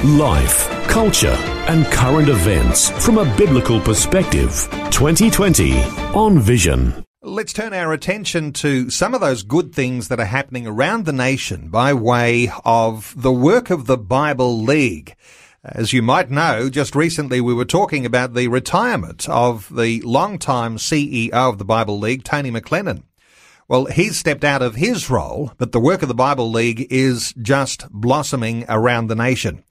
Life, culture, and current events from a biblical perspective. 2020 on Vision. Let's turn our attention to some of those good things that are happening around the nation by way of the work of the Bible League. As you might know, just recently we were talking about the retirement of the longtime CEO of the Bible League, Tony McLennan. Well, he's stepped out of his role, but the work of the Bible League is just blossoming around the nation.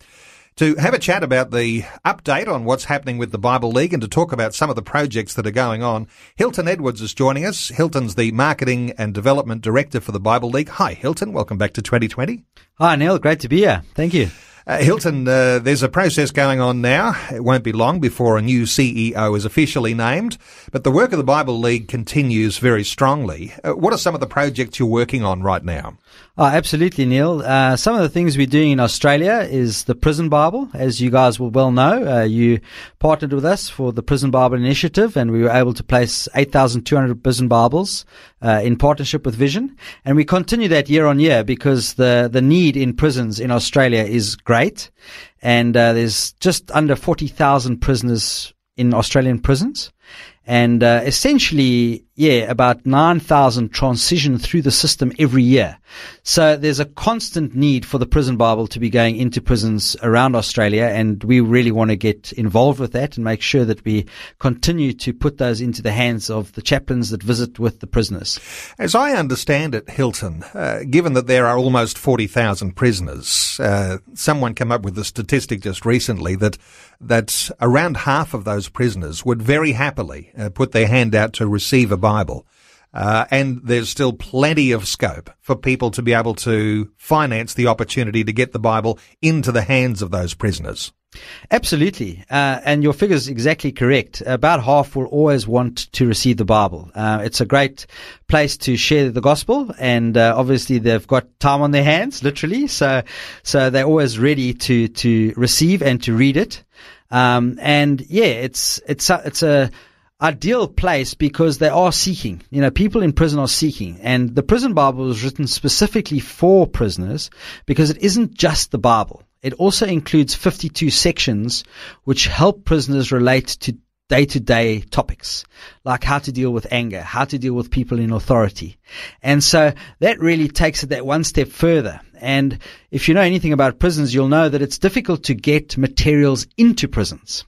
To have a chat about the update on what's happening with the Bible League and to talk about some of the projects that are going on, Hilton Edwards is joining us. Hilton's the Marketing and Development Director for the Bible League. Hi, Hilton. Welcome back to 2020. Hi, Neil. Great to be here. Thank you. Uh, Hilton, uh, there's a process going on now. It won't be long before a new CEO is officially named, but the work of the Bible League continues very strongly. Uh, what are some of the projects you're working on right now? Oh, absolutely, Neil. Uh, some of the things we're doing in Australia is the Prison Bible. As you guys will well know, uh, you partnered with us for the Prison Bible Initiative, and we were able to place 8,200 prison Bibles uh, in partnership with Vision. And we continue that year on year because the, the need in prisons in Australia is great. And uh, there's just under 40,000 prisoners in Australian prisons. And uh, essentially, yeah, about 9,000 transition through the system every year. So there's a constant need for the prison Bible to be going into prisons around Australia. And we really want to get involved with that and make sure that we continue to put those into the hands of the chaplains that visit with the prisoners. As I understand it, Hilton, uh, given that there are almost 40,000 prisoners, uh, someone came up with a statistic just recently that that around half of those prisoners would very happily uh, put their hand out to receive a Bible. Uh, and there's still plenty of scope for people to be able to finance the opportunity to get the Bible into the hands of those prisoners. Absolutely. Uh, and your figure is exactly correct. About half will always want to receive the Bible. Uh, it's a great place to share the gospel. And uh, obviously they've got time on their hands, literally. So, so they're always ready to, to receive and to read it. Um, and yeah, it's, it's, a, it's a, ideal place because they are seeking. You know, people in prison are seeking. And the prison Bible was written specifically for prisoners because it isn't just the Bible. It also includes 52 sections which help prisoners relate to day to day topics, like how to deal with anger, how to deal with people in authority. And so that really takes it that one step further. And if you know anything about prisons, you'll know that it's difficult to get materials into prisons.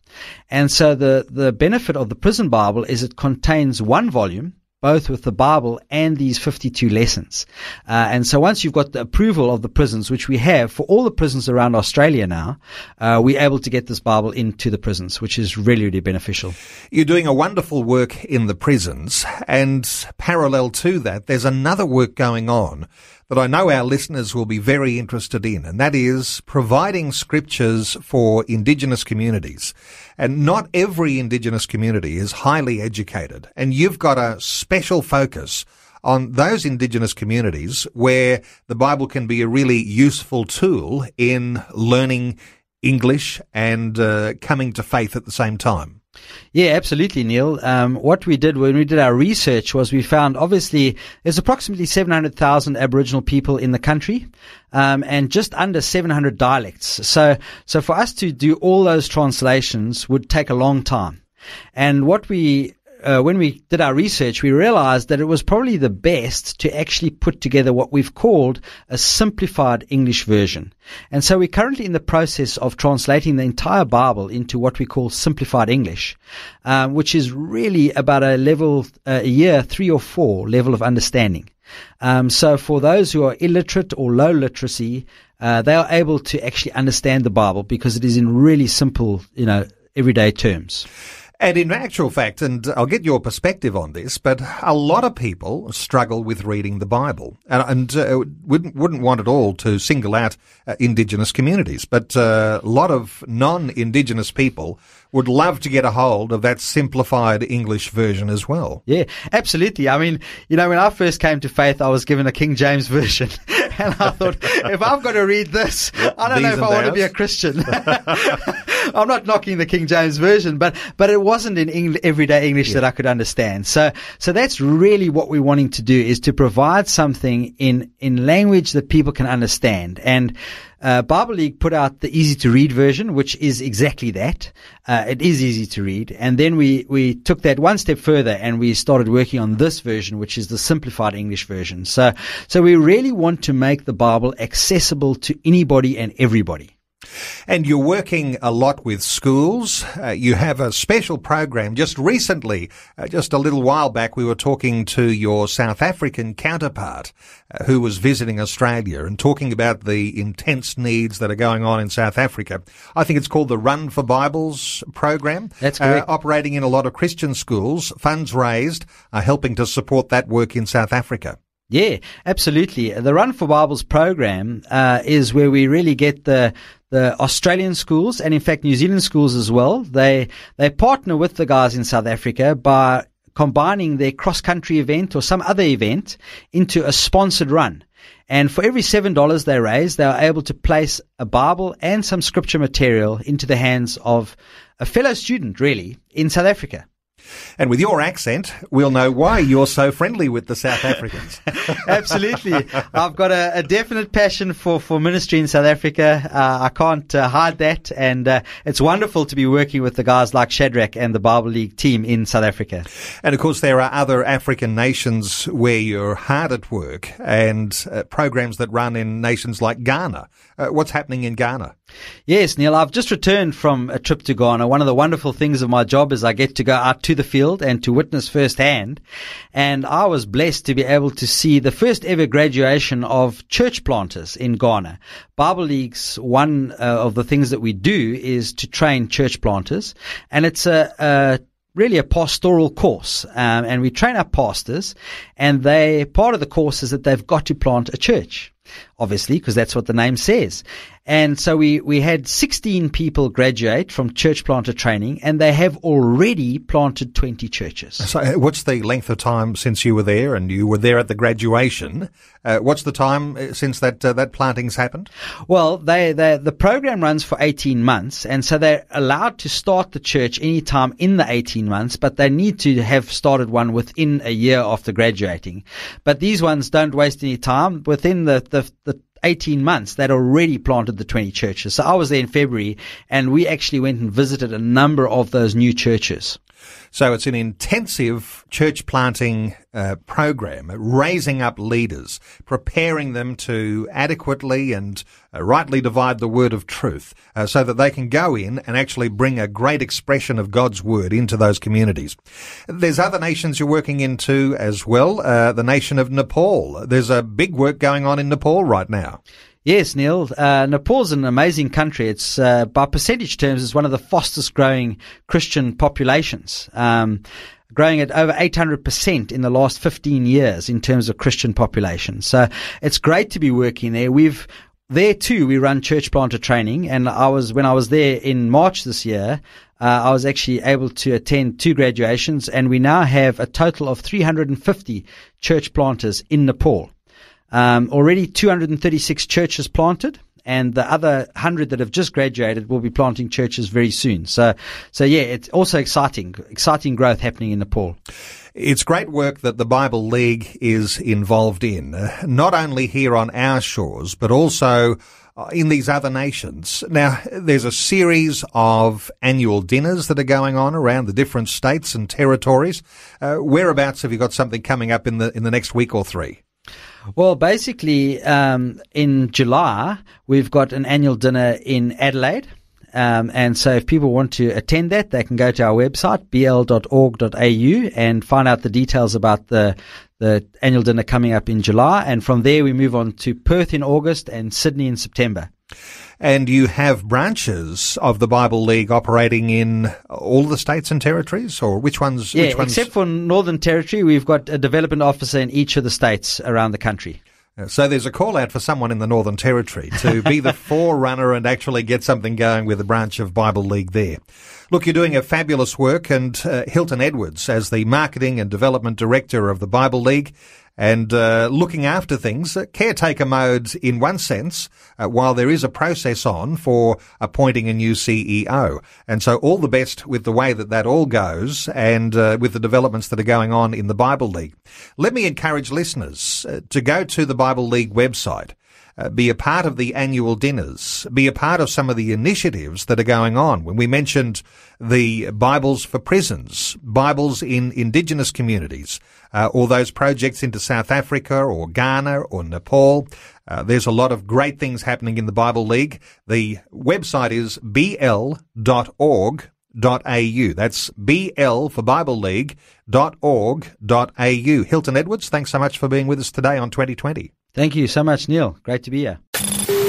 And so the, the benefit of the prison Bible is it contains one volume both with the Bible and these 52 lessons. Uh, and so once you've got the approval of the prisons, which we have for all the prisons around Australia now, uh, we're able to get this Bible into the prisons, which is really, really beneficial. You're doing a wonderful work in the prisons, and parallel to that, there's another work going on that I know our listeners will be very interested in, and that is providing scriptures for Indigenous communities. And not every Indigenous community is highly educated, and you've got a special focus on those Indigenous communities where the Bible can be a really useful tool in learning English and uh, coming to faith at the same time. Yeah, absolutely, Neil. Um, what we did when we did our research was we found obviously there's approximately 700,000 Aboriginal people in the country, um, and just under 700 dialects. So, so for us to do all those translations would take a long time. And what we uh, when we did our research, we realized that it was probably the best to actually put together what we've called a simplified English version. And so we're currently in the process of translating the entire Bible into what we call simplified English, um, which is really about a level, uh, a year three or four level of understanding. Um, so for those who are illiterate or low literacy, uh, they are able to actually understand the Bible because it is in really simple, you know, everyday terms. And in actual fact, and I'll get your perspective on this, but a lot of people struggle with reading the Bible and, and uh, wouldn't, wouldn't want at all to single out uh, Indigenous communities. But uh, a lot of non-Indigenous people would love to get a hold of that simplified English version as well. Yeah, absolutely. I mean, you know, when I first came to faith, I was given a King James version. And I thought, if I've got to read this, I don't know if I want to be a Christian. I'm not knocking the King James version, but but it wasn't in English, everyday English yeah. that I could understand. So so that's really what we're wanting to do is to provide something in in language that people can understand. And uh, Bible League put out the easy to read version, which is exactly that. Uh, it is easy to read. And then we, we took that one step further and we started working on this version, which is the simplified English version. So, so we really want to make the Bible accessible to anybody and everybody. And you're working a lot with schools. Uh, you have a special program. Just recently, uh, just a little while back, we were talking to your South African counterpart uh, who was visiting Australia and talking about the intense needs that are going on in South Africa. I think it's called the Run for Bibles program. That's correct. Uh, operating in a lot of Christian schools. Funds raised are helping to support that work in South Africa. Yeah, absolutely. The Run for Bibles program uh, is where we really get the the Australian schools and in fact New Zealand schools as well. They they partner with the guys in South Africa by combining their cross country event or some other event into a sponsored run. And for every seven dollars they raise, they are able to place a Bible and some scripture material into the hands of a fellow student, really, in South Africa. And with your accent, we'll know why you're so friendly with the South Africans. Absolutely. I've got a, a, definite passion for, for ministry in South Africa. Uh, I can't uh, hide that. And uh, it's wonderful to be working with the guys like Shadrach and the Bible League team in South Africa. And of course, there are other African nations where you're hard at work and uh, programs that run in nations like Ghana. Uh, what's happening in Ghana? Yes, Neil, I've just returned from a trip to Ghana. One of the wonderful things of my job is I get to go out to the field and to witness firsthand. And I was blessed to be able to see the first ever graduation of church planters in Ghana. Bible League's one uh, of the things that we do is to train church planters. And it's a, a really a pastoral course. Um, and we train our pastors and they, part of the course is that they've got to plant a church obviously, because that's what the name says. And so we, we had 16 people graduate from church planter training and they have already planted 20 churches. So uh, what's the length of time since you were there and you were there at the graduation? Uh, what's the time uh, since that, uh, that planting's happened? Well, they, they, the program runs for 18 months and so they're allowed to start the church anytime in the 18 months, but they need to have started one within a year after graduating. But these ones don't waste any time. Within the, the, the 18 months, they'd already planted the 20 churches. So I was there in February and we actually went and visited a number of those new churches. So it's an intensive church planting uh, program, raising up leaders, preparing them to adequately and uh, rightly divide the word of truth, uh, so that they can go in and actually bring a great expression of God's word into those communities. There's other nations you're working into as well. Uh, the nation of Nepal. There's a big work going on in Nepal right now. Yes, Neil. Uh, Nepal's an amazing country. It's uh, by percentage terms, it's one of the fastest growing Christian populations. Um, growing at over 800% in the last 15 years in terms of Christian population. So it's great to be working there. We've there too, we run church planter training, and I was when I was there in March this year. Uh, I was actually able to attend two graduations, and we now have a total of 350 church planters in Nepal. Um, already 236 churches planted and the other 100 that have just graduated will be planting churches very soon. So, so yeah, it's also exciting, exciting growth happening in Nepal. It's great work that the Bible League is involved in, uh, not only here on our shores, but also uh, in these other nations. Now, there's a series of annual dinners that are going on around the different states and territories. Uh, whereabouts have you got something coming up in the in the next week or three? Well, basically, um, in July, we've got an annual dinner in Adelaide. Um, and so if people want to attend that, they can go to our website, bl.org.au and find out the details about the, the annual dinner coming up in July. And from there, we move on to Perth in August and Sydney in September. And you have branches of the Bible League operating in all the states and territories, or which ones? Yeah, which ones? except for Northern Territory, we've got a development officer in each of the states around the country. So there's a call out for someone in the Northern Territory to be the forerunner and actually get something going with a branch of Bible League there. Look, you're doing a fabulous work and uh, Hilton Edwards as the marketing and development director of the Bible League and uh, looking after things, uh, caretaker mode in one sense, uh, while there is a process on for appointing a new CEO. And so all the best with the way that that all goes and uh, with the developments that are going on in the Bible League. Let me encourage listeners uh, to go to the Bible League website. Uh, be a part of the annual dinners, be a part of some of the initiatives that are going on. When we mentioned the Bibles for prisons, Bibles in indigenous communities, uh, or those projects into South Africa or Ghana or Nepal, uh, there's a lot of great things happening in the Bible League. The website is bl.org au. That's BL for Bible League dot org dot au. Hilton Edwards, thanks so much for being with us today on 2020. Thank you so much, Neil. Great to be here.